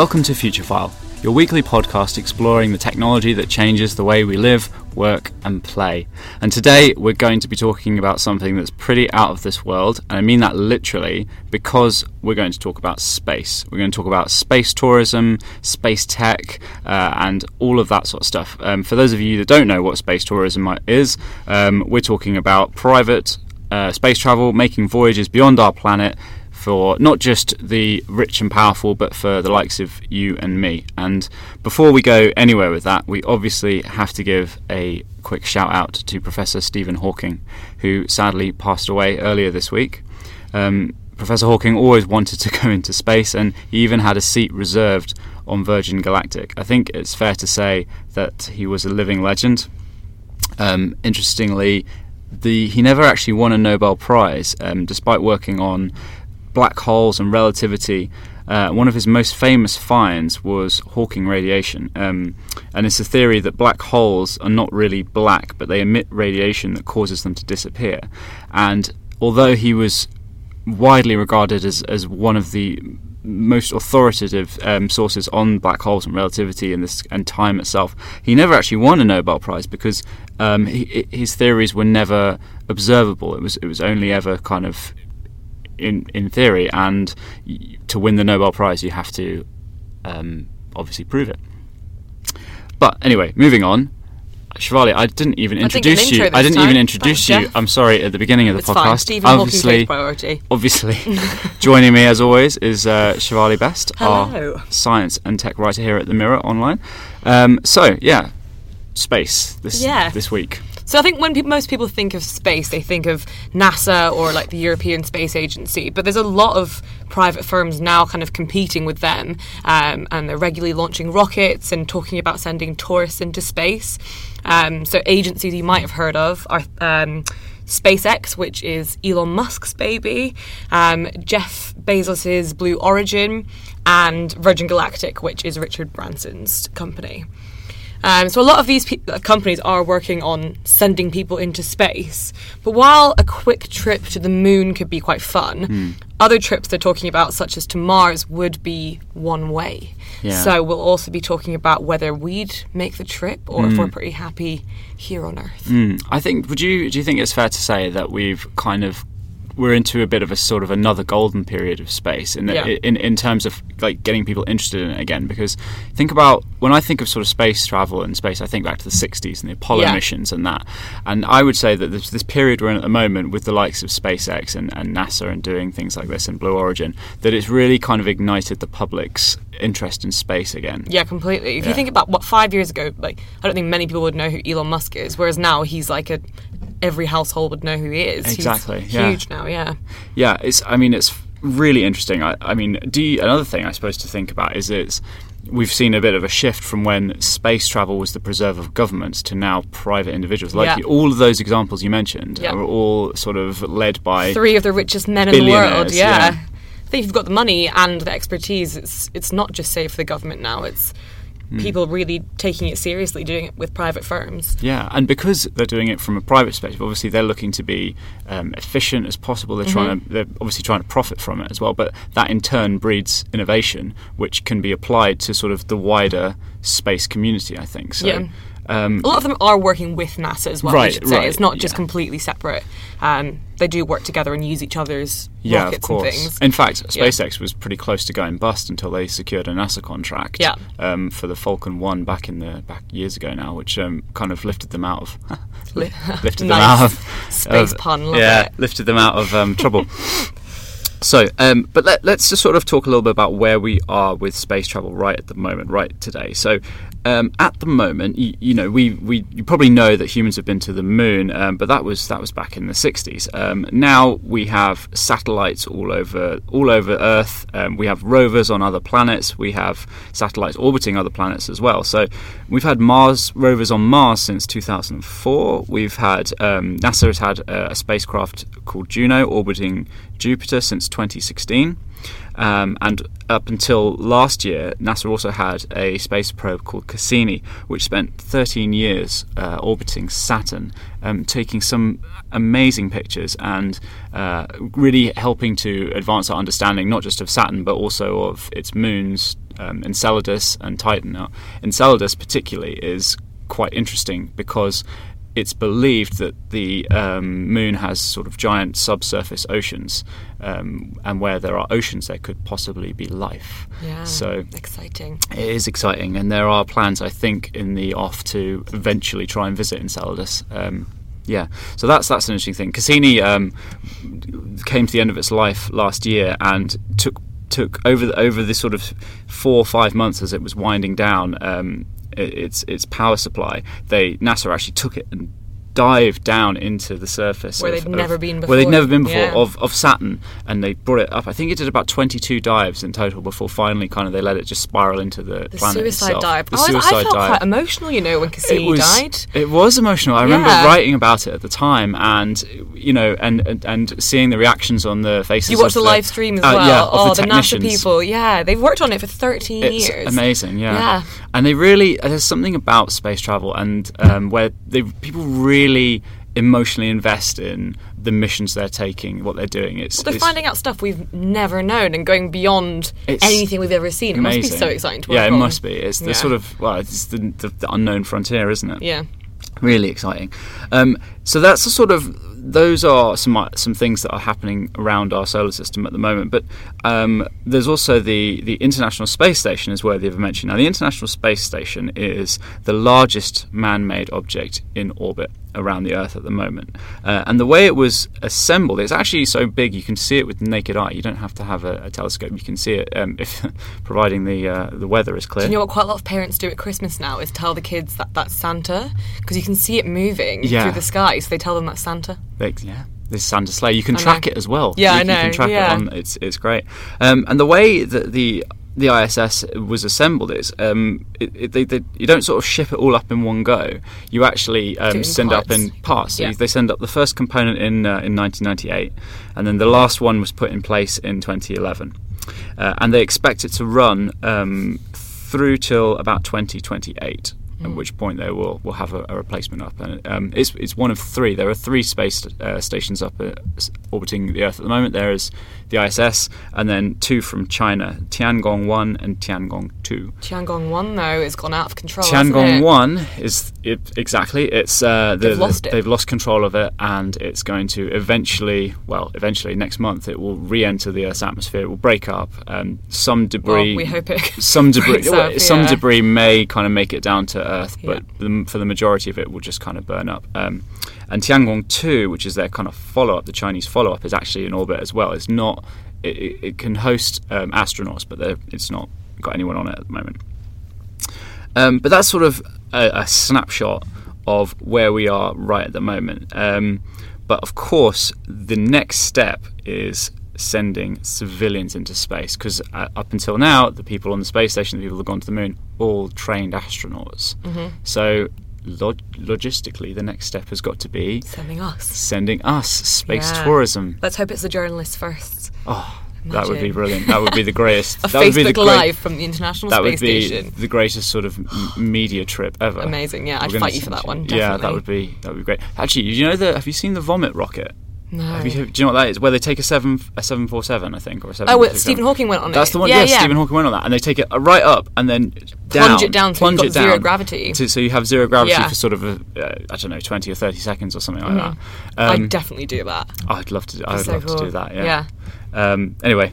Welcome to Future File, your weekly podcast exploring the technology that changes the way we live, work, and play. And today we're going to be talking about something that's pretty out of this world, and I mean that literally because we're going to talk about space. We're going to talk about space tourism, space tech, uh, and all of that sort of stuff. Um, for those of you that don't know what space tourism is, um, we're talking about private uh, space travel, making voyages beyond our planet for not just the rich and powerful, but for the likes of you and me. And before we go anywhere with that, we obviously have to give a quick shout out to Professor Stephen Hawking, who sadly passed away earlier this week. Um, Professor Hawking always wanted to go into space, and he even had a seat reserved on Virgin Galactic. I think it's fair to say that he was a living legend. Um, interestingly, the, he never actually won a Nobel Prize, um, despite working on black holes and relativity, uh, one of his most famous finds was Hawking radiation. Um, and it's a theory that black holes are not really black, but they emit radiation that causes them to disappear. And although he was widely regarded as, as one of the most authoritative um, sources on black holes and relativity and this and time itself. He never actually won a Nobel Prize because um, he, his theories were never observable. It was it was only ever kind of in in theory, and to win the Nobel Prize, you have to um, obviously prove it. But anyway, moving on. Shivali, I didn't even introduce you. I didn't time. even introduce Thanks, you. I'm sorry at the beginning of the It's podcast. fine. Stephen Hawking obviously, priority. obviously, joining me as always is uh, Shivali Best, Hello. our science and tech writer here at the Mirror Online. Um, so yeah, space this Yeah. this week. So I think when peop most people think of space, they think of NASA or like the European Space Agency, but there's a lot of private firms now kind of competing with them, um, and they're regularly launching rockets and talking about sending tourists into space. Um, so agencies you might have heard of are. Um, SpaceX, which is Elon Musk's baby, um, Jeff Bezos's Blue Origin, and Virgin Galactic, which is Richard Branson's company. Um, so a lot of these pe- uh, companies are working on sending people into space. But while a quick trip to the moon could be quite fun, Hmm. other trips they're talking about, such as to Mars, would be one way. Yeah. So we'll also be talking about whether we'd make the trip or Hmm. if we're pretty happy here on Earth. Mm, I think. Would you do you think it's fair to say that we've kind of we're into a bit of a sort of another golden period of space in, Yeah. in in terms of like getting people interested in it again because think about when I think of sort of space travel and space I think back to the 60s and the Apollo Yeah. missions and that and I would say that this, this period we're in at the moment with the likes of SpaceX and, and NASA and doing things like this and Blue Origin that it's really kind of ignited the public's interest in space again Yeah, completely. If Yeah. you think about what five years ago, like I don't think many people would know who Elon Musk is, whereas now he's like a every household would know who he is. He's Exactly, yeah. huge now. Yeah. Yeah, it's. I mean, it's really interesting. I, I mean, do you, another thing I suppose to think about is it's we've seen a bit of a shift from when space travel was the preserve of governments to now private individuals. Like Yeah. all of those examples you mentioned Yeah. are all sort of led by three of the richest men in the world. Yeah. yeah. I think if you've got the money and the expertise, it's it's not just safe for the government now. It's. People really taking it seriously, doing it with private firms. Yeah, and because they're doing it from a private perspective, obviously they're looking to be um, efficient as possible. They're trying Mm-hmm. to, they're obviously trying to profit from it as well. But that in turn breeds innovation, which can be applied to sort of the wider space community. I think so. Yeah. Um, A lot of them are working with NASA as well. I Right, should say right, it's not just yeah. completely separate. Um, they do work together and use each other's yeah, of rockets and course. things. In fact, Yeah. SpaceX was pretty close to going bust until they secured a NASA contract Yeah. um, for the Falcon One back in the back years ago now, which um, kind of lifted them out of Li- lifted them out of Space of- pun, yeah, it. lifted them out of um, trouble. So, um, but let, us just sort of talk a little bit about where we are with space travel right at the moment, right today. So, um, at the moment, you, you, know, we, we you probably know that humans have been to the moon, um, but that was that was back in the '60s. Um, now we have satellites all over all over Earth. Um, we have rovers on other planets. We have satellites orbiting other planets as well. So we've had Mars rovers on Mars since 2004. We've had um, NASA has had a, a spacecraft called Juno orbiting Jupiter since 2016. Um, and up until last year, NASA also had a space probe called Cassini, which spent 13 years uh, orbiting Saturn, um, taking some amazing pictures and uh, really helping to advance our understanding not just of Saturn but also of its moons, um, Enceladus and Titan. Now, Enceladus, particularly, is quite interesting because it's believed that the um, moon has sort of giant subsurface oceans, um, and where there are oceans, there could possibly be life. Yeah, so exciting. It is exciting, and there are plans, I think, in the off to eventually try and visit Enceladus. Um, yeah, so that's that's an interesting thing. Cassini um, came to the end of its life last year and took took over the, over this sort of four or five months as it was winding down. Um, its its power supply, they NASA actually took it and dived down into the surface where of, they'd never been before. Where they'd never been before yeah. of, of Saturn, and they brought it up. I think it did about twenty-two dives in total before finally, kind of, they let it just spiral into the, the planet suicide itself. dive. The oh, suicide I felt dive. quite emotional, you know, when Cassini it was, died. It was emotional. I remember writing about it at the time, and you know, and and, and seeing the reactions on the faces. You watched of the live stream as uh, well. Yeah, oh, the, the, NASA people. Yeah, they've worked on it for 13 It's years. amazing, yeah. Yeah. And they really there's something about space travel and um, where they people really emotionally invest in the missions they're taking, what they're doing. It's They're it's finding out stuff we've never known and going beyond anything we've ever seen. It amazing. must be so exciting to work Yeah, it on. must be. It's the Yeah. sort of well, it's the, the, the unknown frontier, isn't it? Yeah. Really exciting. Um, so that's the sort of those are some some things that are happening around our solar system at the moment. But um, there's also the the International Space Station is worthy of a mention. Now, the International Space Station is the largest man-made object in orbit around the Earth at the moment. Uh, and the way it was assembled, it's actually so big you can see it with the naked eye. You don't have to have a, a telescope; you can see it um, if providing the uh, the weather is clear. Do you know what quite a lot of parents do at Christmas now is tell the kids that that's Santa because you can see it moving Yeah. through the sky. So they tell them that's Santa. They, yeah, this Santa sleigh. You can I know. track it as well. Yeah, you, I You can know, track yeah. it on. It's it's great. Um, and the way that the the ISS was assembled is um, it, it, they, they, you don't sort of ship it all up in one go. You actually um, send up in parts. So Yeah. they send up the first component in uh, in 1998, and then the last one was put in place in 2011. Uh, and they expect it to run um, through till about 2028. Hmm. At which point they will will have a, a replacement up, and um, it's it's one of three. There are three space uh, stations up uh, orbiting the Earth at the moment. There is the ISS, and then two from China, Tiangong one and Tiangong two. Tiangong one though has gone out of control. Tiangong it? one is it, exactly. It's uh, the, They've lost it. They've lost control of it, and it's going to eventually, well, eventually next month, it will re-enter the Earth's atmosphere. It will break up. and some debris. Well, we hope it Some debris. breaks well, up, some yeah. debris may kind of make it down to Earth, but Yeah. the, for the majority of it, will just kind of burn up. Um, and Tiangong two, which is their kind of follow-up, the Chinese follow-up, is actually in orbit as well. It's not. It, it, can host um, astronauts, but it's not got anyone on it at the moment. Um, but that's sort of a, a snapshot of where we are right at the moment. Um, but of course, the next step is sending civilians into space because uh, up until now, the people on the space station, the people who've gone to the moon, all trained astronauts. So log- logistically, the next step has got to be Sending us. sending us space Yeah. tourism. Let's hope it's the journalists first. Oh, that would be brilliant. That would be the greatest. A that would be the Facebook great- Live from the International that Space would be Station. the greatest sort of m- media trip ever. Amazing, yeah, I'd We're gonna fight you for that one, Yeah, that would be that would be great. Actually, you know the? Have you seen the vomit rocket? No. Have you, do you know what that is? Where they take a seven a seven four seven, I think, or a seven. Oh, well, Stephen Hawking went on it. That's the one. Yeah, yes, yeah. Stephen Hawking went on that, and they take it right up and then down, Plunge it down plunge got it zero gravity. to- so you have zero gravity Yeah. for sort of a, uh, I don't know twenty or thirty seconds or something like that. I'd Um, definitely do that. I'd love to. I'd so love to do that. Yeah. Yeah. Um, anyway,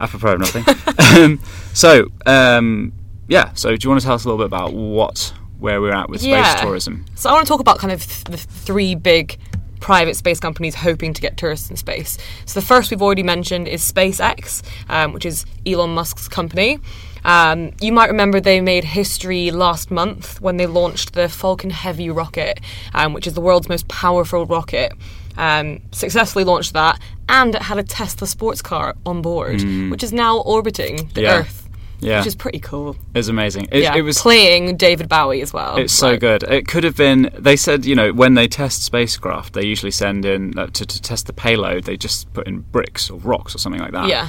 apropos of nothing. um, so um, yeah. So do you want to tell us a little bit about what where we're at with space Yeah. tourism? So I want to talk about kind of th- the three big private space companies hoping to get tourists in space. So the first we've already mentioned is SpaceX, um, which is Elon Musk's company. Um, you might remember they made history last month when they launched the Falcon Heavy rocket, um, which is the world's most powerful rocket. Um, successfully launched that, and it had a Tesla sports car on board, which is now orbiting the Mm. Yeah. Earth, Yeah. which is pretty cool. It's amazing. It, yeah, it was playing David Bowie as well. It's so Like, good. It could have been. They said, you know, when they test spacecraft, they usually send in uh, to, to test the payload. They just put in bricks or rocks or something like that. Yeah.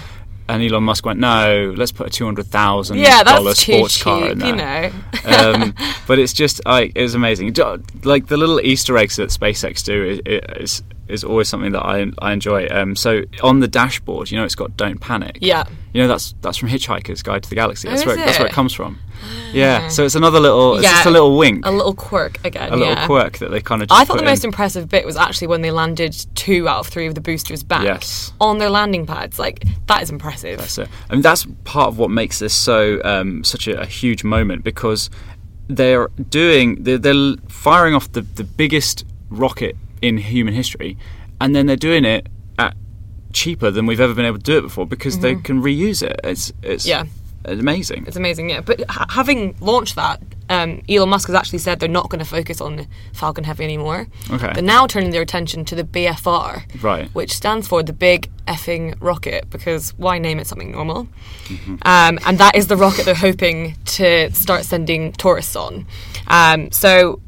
And Elon Musk went, no, let's put a two hundred thousand Yeah, dollar sports cheap, car in there. you know. um, but it's just, like, it was amazing. Like the little Easter eggs that SpaceX do is is, is always something that I I enjoy. Um, so on the dashboard, you know, it's got "Don't Panic." Yeah. You know, that's that's from Hitchhiker's Guide to the Galaxy. That's Oh, where is that's where it it? comes from. Yeah. So it's another little, it's Yeah, just a little wink A little quirk again. a little yeah. quirk that they kind of. I thought the most in. impressive bit was actually when they landed two out of three of the boosters back Yes. on their landing pads. Like that is impressive. So, I mean, that's part of what makes this so um, such a, a huge moment because they're doing they're, they're firing off the, the biggest rocket in human history, and then they're doing it at cheaper than we've ever been able to do it before because they can reuse it. It's it's Mm-hmm. Yeah. amazing. It's amazing, yeah. But ha- having launched that, um, Elon Musk has actually said they're not going to focus on Falcon Heavy anymore. Okay. They're now turning their attention to the BFR, Right. which stands for the Big Effing Rocket, because why name it something normal? Mm-hmm. Um, and that is the rocket they're hoping to start sending tourists on. Um, so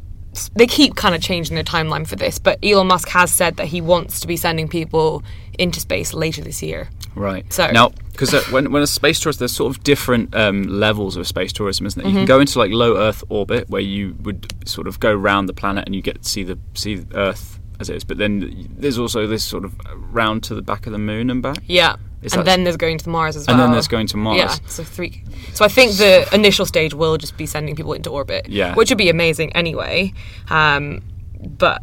they keep kind of changing the timeline for this, but Elon Musk has said that he wants to be sending people into space later this year. Right. So- now, because when when a space tourist, there's sort of different um, levels of space tourism, isn't it? You Mm-hmm. can go into like low Earth orbit, where you would sort of go around the planet and you get to see the see Earth as it is. But then there's also this sort of round to the back of the moon and back. Yeah. Is and then there's going to Mars as well. And then there's going to Mars. Yeah, so three. So I think the initial stage will just be sending people into orbit. Yeah. Which would be amazing anyway. Um, but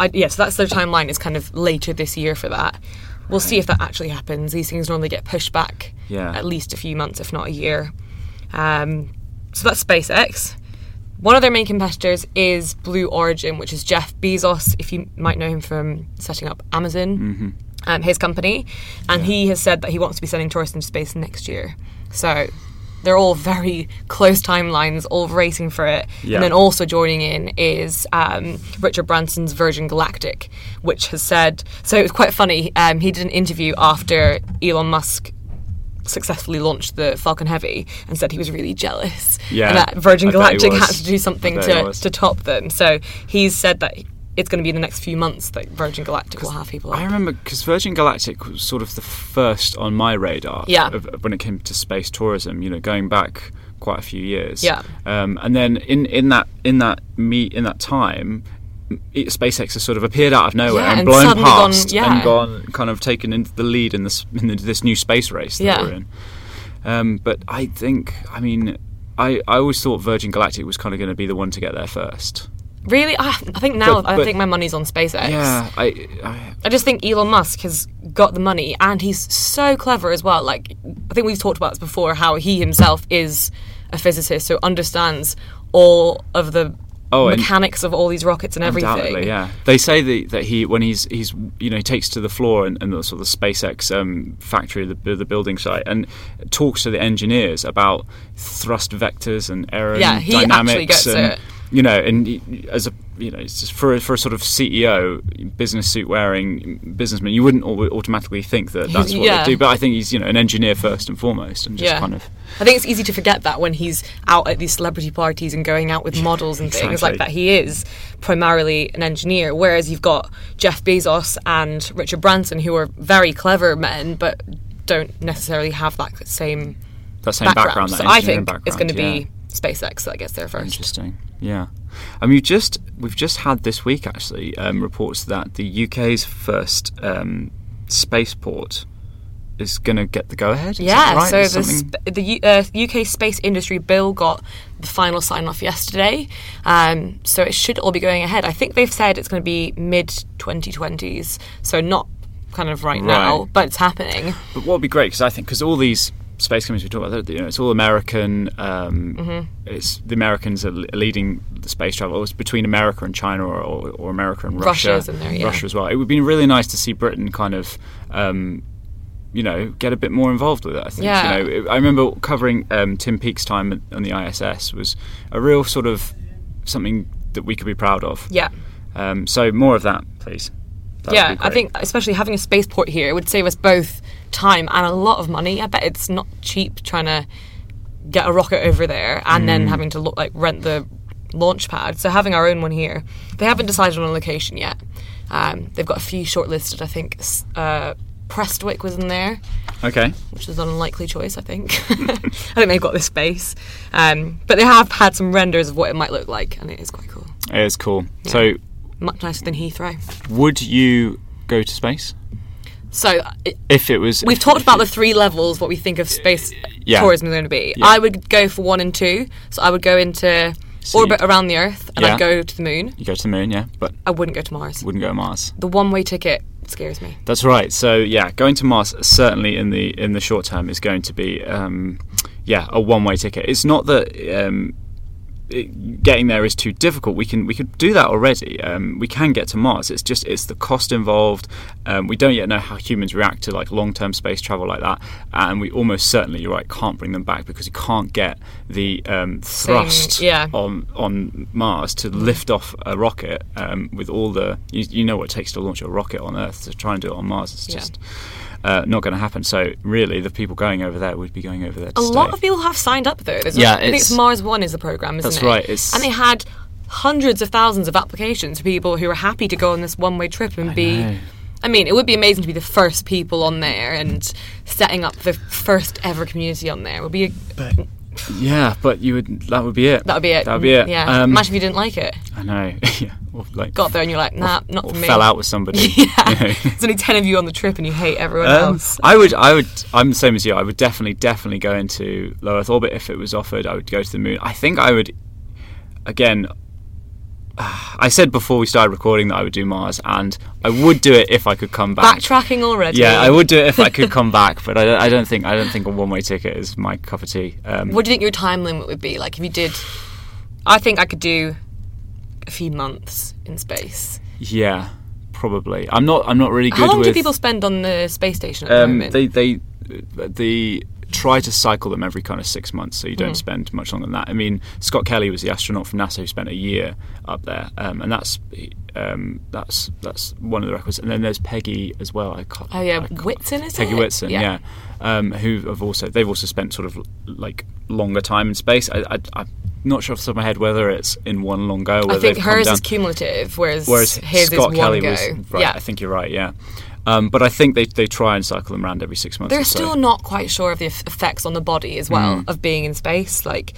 I, yeah, so that's their timeline is kind of later this year for that. We'll see if that actually happens. These things normally get pushed back Yeah. at least a few months, if not a year. Um, so that's SpaceX. One of their main competitors is Blue Origin, which is Jeff Bezos, if you might know him from setting up Amazon, Mm-hmm. um, his company. And he has said that he wants to be sending tourists into space next year. So they're all very close timelines, all racing for it. Yeah. And then also joining in is um, Richard Branson's Virgin Galactic, which has said. So it was quite funny. Um, he did an interview after Elon Musk successfully launched the Falcon Heavy and said he was really jealous. Yeah, And that Virgin I Galactic had to do something I bet he to, to top them. So he's said that it's going to be in the next few months that Virgin Galactic will have people. I remember because Virgin Galactic was sort of the first on my radar. Yeah. Of, of when it came to space tourism, you know, going back quite a few years. Yeah. Um, and then in, in that in that meet in that time. SpaceX has sort of appeared out of nowhere Yeah, and, and blown suddenly gone- past yeah. and gone kind of taken into the lead in this in this new space race that Yeah. we're in. Um, but I think, I mean, I, I always thought Virgin Galactic was kind of going to be the one to get there first. Really, I, I think now But- I think my money's on SpaceX. Yeah, I, I I just think Elon Musk has got the money and he's so clever as well. Like, I think we've talked about this before how he himself is a physicist, so understands all of the Oh, mechanics of all these rockets and everything. Yeah. They say that, that he, when he's he's you know he takes to the floor and, and the sort of the SpaceX um, factory, the the building site, and talks to the engineers about thrust vectors and aerodynamics. Yeah, he actually gets and, it. You know, and as a you know, it's just for a, for a sort of CEO, business suit wearing businessman, you wouldn't automatically think that that's what Yeah. they do. But I think he's you know an engineer first and foremost, and just Yeah. kind of I think it's easy to forget that when he's out at these celebrity parties and going out with models and things like that. He is primarily an engineer, whereas you've got Jeff Bezos and Richard Branson, who are very clever men, but don't necessarily have that same that same background. background. that so I think it's going to be yeah. SpaceX that gets there first. Interesting. Yeah, and we've just we've just had this week actually um, reports that the UK's first um, spaceport is going to get the go ahead. Yeah, right? so the, sp- the U- uh, UK Space Industry Bill got the final sign off yesterday, um, so it should all be going ahead. I think they've said it's going to be mid 2020s, so not kind of right, now, but it's happening. But what would be great because I think because all these space companies we talk about, you know, it's all American. Um, Mm-hmm. It's the Americans are leading the space travel. It's between America and China, or, or, or America and Russia. There, yeah. Russia as well. It would be really nice to see Britain kind of. Um, you know, get a bit more involved with it. I think. Yeah. You know, I remember covering um, Tim Peake's time on the ISS was a real sort of something that we could be proud of. Yeah. Um, so more of that, please. That yeah, I think especially having a spaceport here it would save us both time and a lot of money. I bet it's not cheap trying to get a rocket over there and then Mm. having to look like rent the launch pad. So having our own one here, they haven't decided on a location yet. Um, they've got a few shortlisted. I think uh, Prestwick was in there, Okay. which is an unlikely choice. I think. I think they've got the space, um, but they have had some renders of what it might look like, and it is quite cool. It is cool. So, Much nicer than Heathrow. would you go to space So if it was? We've talked about the three levels, what we think of space Yeah. tourism is going to be. Yeah. I would go for one and two. So I would go into So orbit around the Earth and Yeah. I'd go to the moon. You go to the moon, yeah, but I wouldn't go to Mars. wouldn't go to Mars. The one way ticket scares me. That's right. So yeah, going to Mars certainly in the in the short term is going to be um, yeah a one way ticket. It's not that. Um, it, getting there is too difficult. We can we could do that already. Um, we can get to Mars. It's just it's the cost involved. Um, we don't yet know how humans react to like long term space travel like that, and we almost certainly you're right can't bring them back because you can't get the um, thrust yeah. on on Mars to lift off a rocket um, with all the you, you know what it takes to launch a rocket on Earth to try and do it on Mars. It's Yeah. just uh, not going to happen. So really, the people going over there would be going over there. To A stay. lot of people have signed up though. There's Yeah, a, I think it's- it's Mars One is the program, isn't That's it? right, it's- and they had hundreds of thousands of applications for people who are happy to go on this one way trip and be. know. I mean, it would be amazing to be the first people on there and setting up the first ever community on there. Would be a, Yeah, but you would that would be it. that would be it. That would be it. Yeah. Um, Imagine if you didn't like it. I know. yeah. Or like Got there and you're like, nah, not or for me. fell out with somebody. Yeah. you know. There's only ten of you on the trip and you hate everyone Um, else. I would, I would, I'm the same as you. I would definitely, definitely go into low Earth orbit if it was offered. I would go to the moon. I think I would, again. I said before we started recording that I would do Mars, and I would do it if I could come back. Backtracking already. Yeah, I would do it if I could come back, but I don't, I don't think I don't think a one way ticket is my cup of tea. Um, What do you think your time limit would be? Like if you did, I think I could do a few months in space. yeah, probably. I'm not. I'm not really good How long with. do people spend on the space station at the um, moment? they they they try to cycle them every kind of six months, so you don't spend much longer than that. I mean, Scott Kelly was the astronaut from NASA who spent a year up there, um, and that's um, that's that's one of the records. And then there's Peggy as well. I can't, oh yeah, can't- Whitson is Peggy it? Whitson, yeah, um, who have also they've also spent sort of like longer time in space. I, I'm not sure off the top of my head whether it's in one long go. Or I think hers is cumulative, whereas, Whereas his Scott is Kelly one go. was right. yeah. I think you're right. Yeah, um, but I think they they try and cycle them around every six months. They're so. still not quite sure of the effects on the body as well Mm. of being in space, like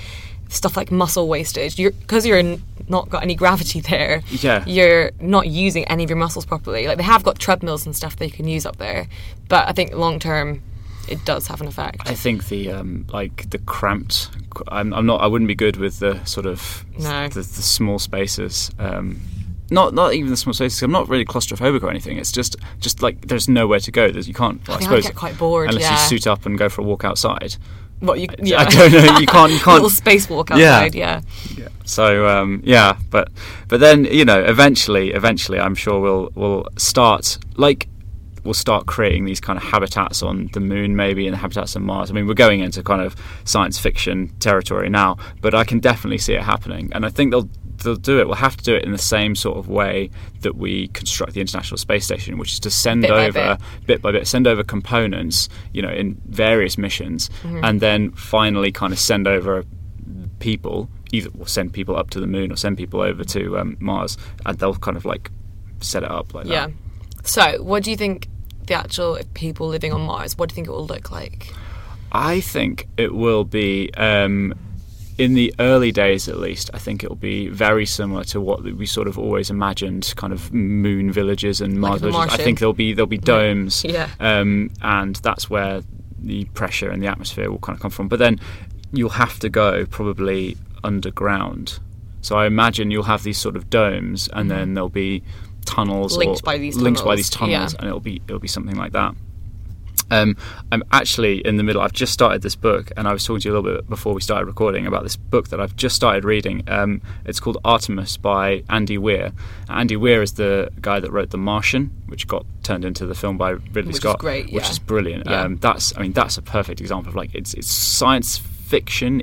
stuff like muscle wastage. You're because you're n- not got any gravity there. Yeah. you're not using any of your muscles properly. Like they have got treadmills and stuff they can use up there, but I think long term, it does have an effect. I think the um, like the cramped. I'm, I'm not. I wouldn't be good with the sort of No. the, the small spaces. Um, not not even the small spaces. I'm not really claustrophobic or anything. It's just just like there's nowhere to go. There's, you can't. Well, I, I'd suppose get quite bored, unless yeah. you suit up and go for a walk outside. what you? I don't know. You can't. You can't. little spacewalk Yeah. outside. Yeah. Yeah. So um, yeah, but but then you know, eventually, eventually, I'm sure we'll we'll start like we'll start creating these kind of habitats on the moon, maybe, and habitats on Mars. I mean, we're going into kind of science fiction territory now, but I can definitely see it happening, and I think they'll. They'll do it. We'll have to do it in the same sort of way that we construct the International Space Station, which is to send Bit by over bit. bit by bit, send over components, you know, in various missions, and then finally kind of send over people, either or send people up to the moon or send people over to um, Mars, and they'll kind of like set it up like Yeah. that. So, what do you think the actual people living on Mars? What do you think it will look like? I think it will be. Um, in the early days, at least, I think it will be very similar to what we sort of always imagined, kind of moon villages and Mars the villages. I think there'll be there'll be domes, Yeah. um, and that's where the pressure and the atmosphere will kind of come from. But then you'll have to go probably underground. So I imagine you'll have these sort of domes, and then there'll be tunnels Mm-hmm. Linked by these linked by tunnels, these tunnels, yeah. and it'll be it'll be something like that. Um, I'm actually in the middle. I've just started this book, and I was talking to you a little bit before we started recording about this book that I've just started reading. Um, it's called Artemis by Andy Weir. Andy Weir is the guy that wrote The Martian, which got turned into the film by Ridley Which is Scott, great, which is brilliant. Yeah. Um, that's, I mean, that's a perfect example of like it's it's science fiction.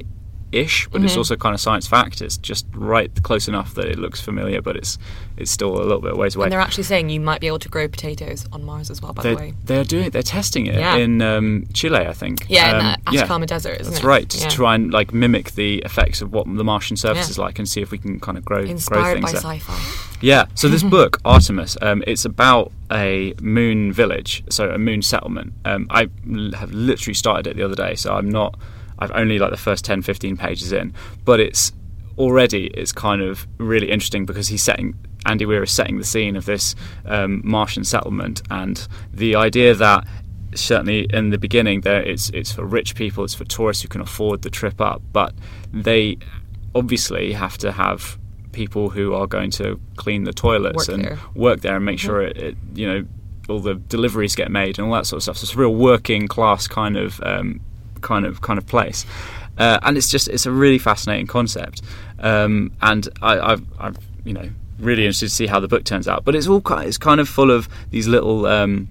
Ish, but it's Mm-hmm. also kind of science fact. It's just right close enough that it looks familiar, but it's it's still a little bit ways away. And they're actually saying you might be able to grow potatoes on Mars as well. By the They're, way, they're doing it. they're testing it Yeah. in um, Chile, I think. yeah, in Um, the Atacama Desert, isn't That's it? right. To Yeah. try and like mimic the effects of what the Martian surface Yeah. is like, and see if we can kind of grow grow Inspired things by there. sci-fi. Yeah. So this book, Artemis, um, it's about a moon village, so a moon settlement. Um, I l- have literally started it the other day, so I'm not. I've only like the first 10, 15 pages in, but it's already it's kind of really interesting because he's setting. Andy Weir is setting the scene of this um, Martian settlement, and the idea that certainly in the beginning there it's it's for rich people, it's for tourists who can afford the trip up, but they obviously have to have people who are going to clean the toilets Work and there. work there and make sure it, it you know all the deliveries get made and all that sort of stuff. So it's a real working class kind of um, kind of kind of place, uh, and it's just it's a really fascinating concept. Um, and I, I've, I've you know really interested to see how the book turns out. But it's all it's kind of full of these little. Um,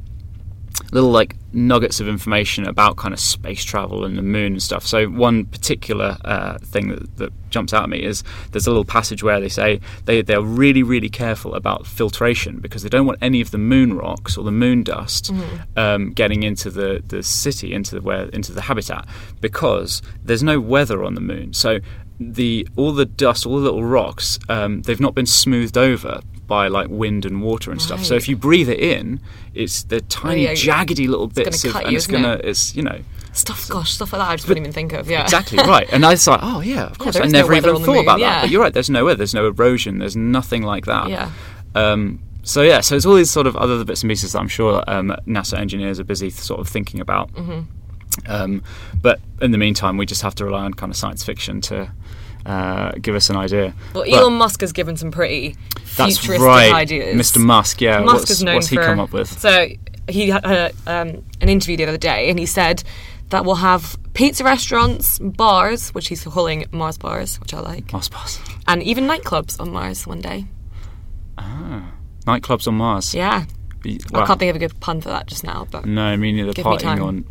little like nuggets of information about kind of space travel and the moon and stuff. So one particular uh, thing that, that jumps out at me is there's a little passage where they say they they're really really careful about filtration because they don't want any of the moon rocks or the moon dust um, getting into the, the city into the where into the habitat because there's no weather on the moon. So the all the dust, all the little rocks, um, they've not been smoothed over by like wind and water and stuff. So if you breathe it in, it's the tiny yeah, jaggedy little bits of, cut and you, it's gonna, it? it's you know, Stuff, gosh, stuff like that. I just wouldn't even think of. Yeah, exactly right. And I was like, oh yeah, of course. there I is no never even thought moon, about that. But you're right. There's no weather. There's no erosion. There's nothing like that. Yeah. Um, so yeah, so it's all these sort of other bits and pieces that I'm sure um, NASA engineers are busy sort of thinking about. Mm-hmm. Um, but in the meantime, we just have to rely on kind of science fiction to uh, give us an idea. Well, But Elon Musk has given some pretty that's futuristic right, ideas. Mr. Musk. Yeah, Musk what's, is known what's he for, come up with? So he had a, um, an interview the other day, and he said that we'll have pizza restaurants, bars, which he's calling Mars bars, which I like, Mars bars. and even nightclubs on Mars one day. Ah, Nightclubs on Mars. Yeah, Y- I can't think of a good pun for that just now, but No, I mean the me partying time. on.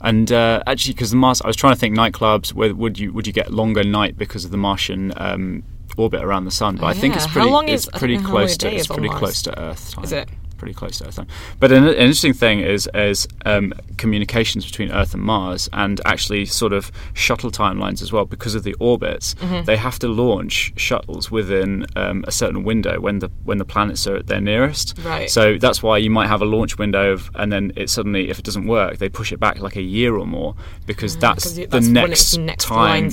And uh, actually, because the Mars, I was trying to think nightclubs. Where would you would you get longer night because of the Martian um, orbit around the sun? But I think Oh, yeah. it's How pretty. long it's is- pretty how close to. It's pretty Mars. close to Earth time. Is it? Pretty close to Earth time. But an, an interesting thing is is um, communications between Earth and Mars, and actually sort of shuttle timelines as well because of the orbits. Mm-hmm. They have to launch shuttles within um, a certain window when the when the planets are at their nearest. Right. So that's why you might have a launch window, of, and then it suddenly, if it doesn't work, they push it back like a year or more because that's, Mm, the that's when next, next time.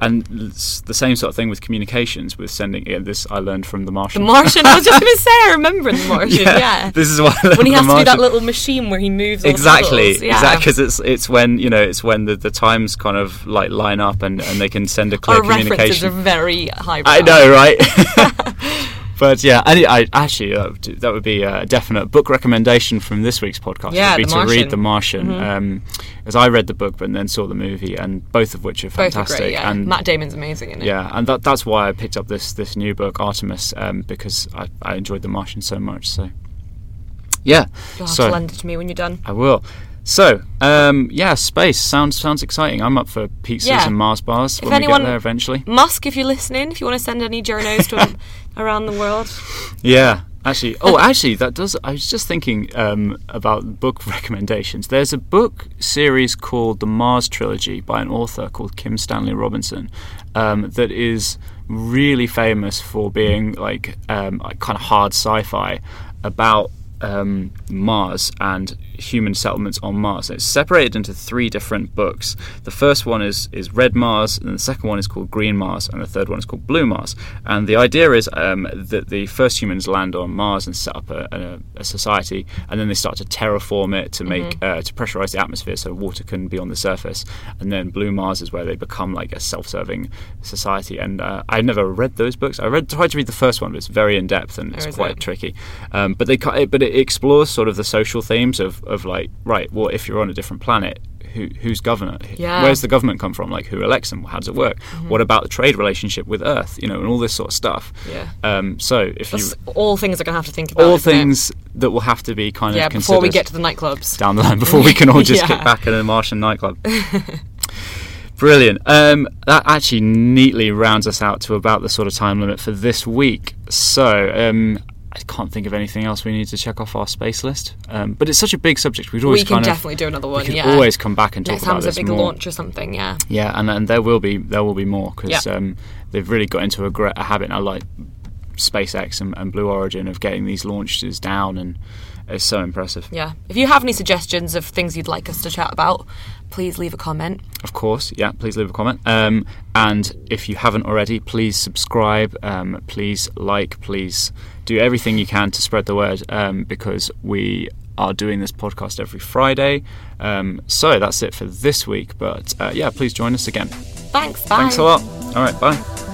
And the same sort of thing with communications, with sending. Yeah, this I learned from the Martian. the Martian. I was just going to say, I remember the Martian. yeah. This is why when he has the to do that little machine where he moves Exactly. Yeah. exactly. Because it's it's when you know it's when the, the times kind of like line up and, and they can send a clear Our references communication. are very high. I know, right? but yeah, I, I actually uh, that would be a definite book recommendation from this week's podcast. Yeah, would be to Martian. Mm-hmm. read The Martian, um, as I read the book but then saw the movie, and both of which are Both are fantastic. great. Yeah. And Matt Damon's amazing in it. yeah, and that, that's why I picked up this this new book, Artemis, um, because I, I enjoyed The Martian so much. So yeah, You'll have so to lend it to me when you're done. I will. So, um, yeah, space sounds sounds exciting. I'm up for pizzas Yeah. and Mars bars If when anyone- we get there eventually. Musk, if you're listening, if you want to send any journos to him around the world, Yeah, actually. Oh, actually, that does. I was just thinking um, about book recommendations. There's a book series called the Mars Trilogy by an author called Kim Stanley Robinson um, that is really famous for being like, um, like kind of hard sci-fi about um, Mars and human settlements on Mars. It's separated into three different books. The first one is is Red Mars, and the second one is called Green Mars, and the third one is called Blue Mars. And the idea is um, that the first humans land on Mars and set up a, a, a society, and then they start to terraform it to make uh, to pressurize the atmosphere so water can be on the surface. And then Blue Mars is where they become like a self-serving society. And uh, I never read those books. I read tried to read the first one, but it's very in depth and it's quite it? tricky. Um, but they but it explores sort of the social themes of of like, right, well, if you're on a different planet, who, who's governor? Yeah. Where's the government come from? Like, who elects them? How does it work? What about the trade relationship with Earth? You know, and all this sort of stuff. Yeah. Um, so if you all things are going to have to think about. all isn't it? things that will have to be kind Yeah, of before we get to the nightclubs. down the line before we can all just Yeah. get back in a Martian nightclub. Brilliant. Um, that actually neatly rounds us out to about the sort of time limit for this week. So um, I can't think of anything else we need to check off our space list. Um, but it's such a big subject. We'd always We can definitely of, do another one. we yeah. always come back and talk Next about there's this a big more. launch or something. Yeah. Yeah, and, and there will be there will be more because Yeah. um, they've really got into a, a habit now, like SpaceX and, and Blue Origin, of getting these launches down, and it's so impressive. Yeah. If you have any suggestions of things you'd like us to chat about, please leave a comment. Of course, yeah. Please leave a comment, um, and if you haven't already, please subscribe. Um, please like. Please do everything you can to spread the word um, because we are doing this podcast every Friday. Um, so that's it for this week. But uh, yeah, please join us again. Thanks. Bye. Thanks a lot. All right, bye.